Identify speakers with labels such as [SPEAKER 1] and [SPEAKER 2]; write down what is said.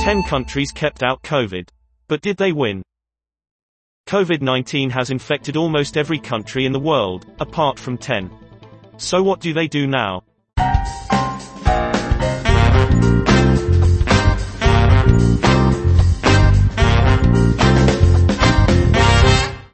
[SPEAKER 1] Ten countries kept out COVID. But did they win? COVID-19 has infected almost every country in the world, apart from 10. So what do they do now?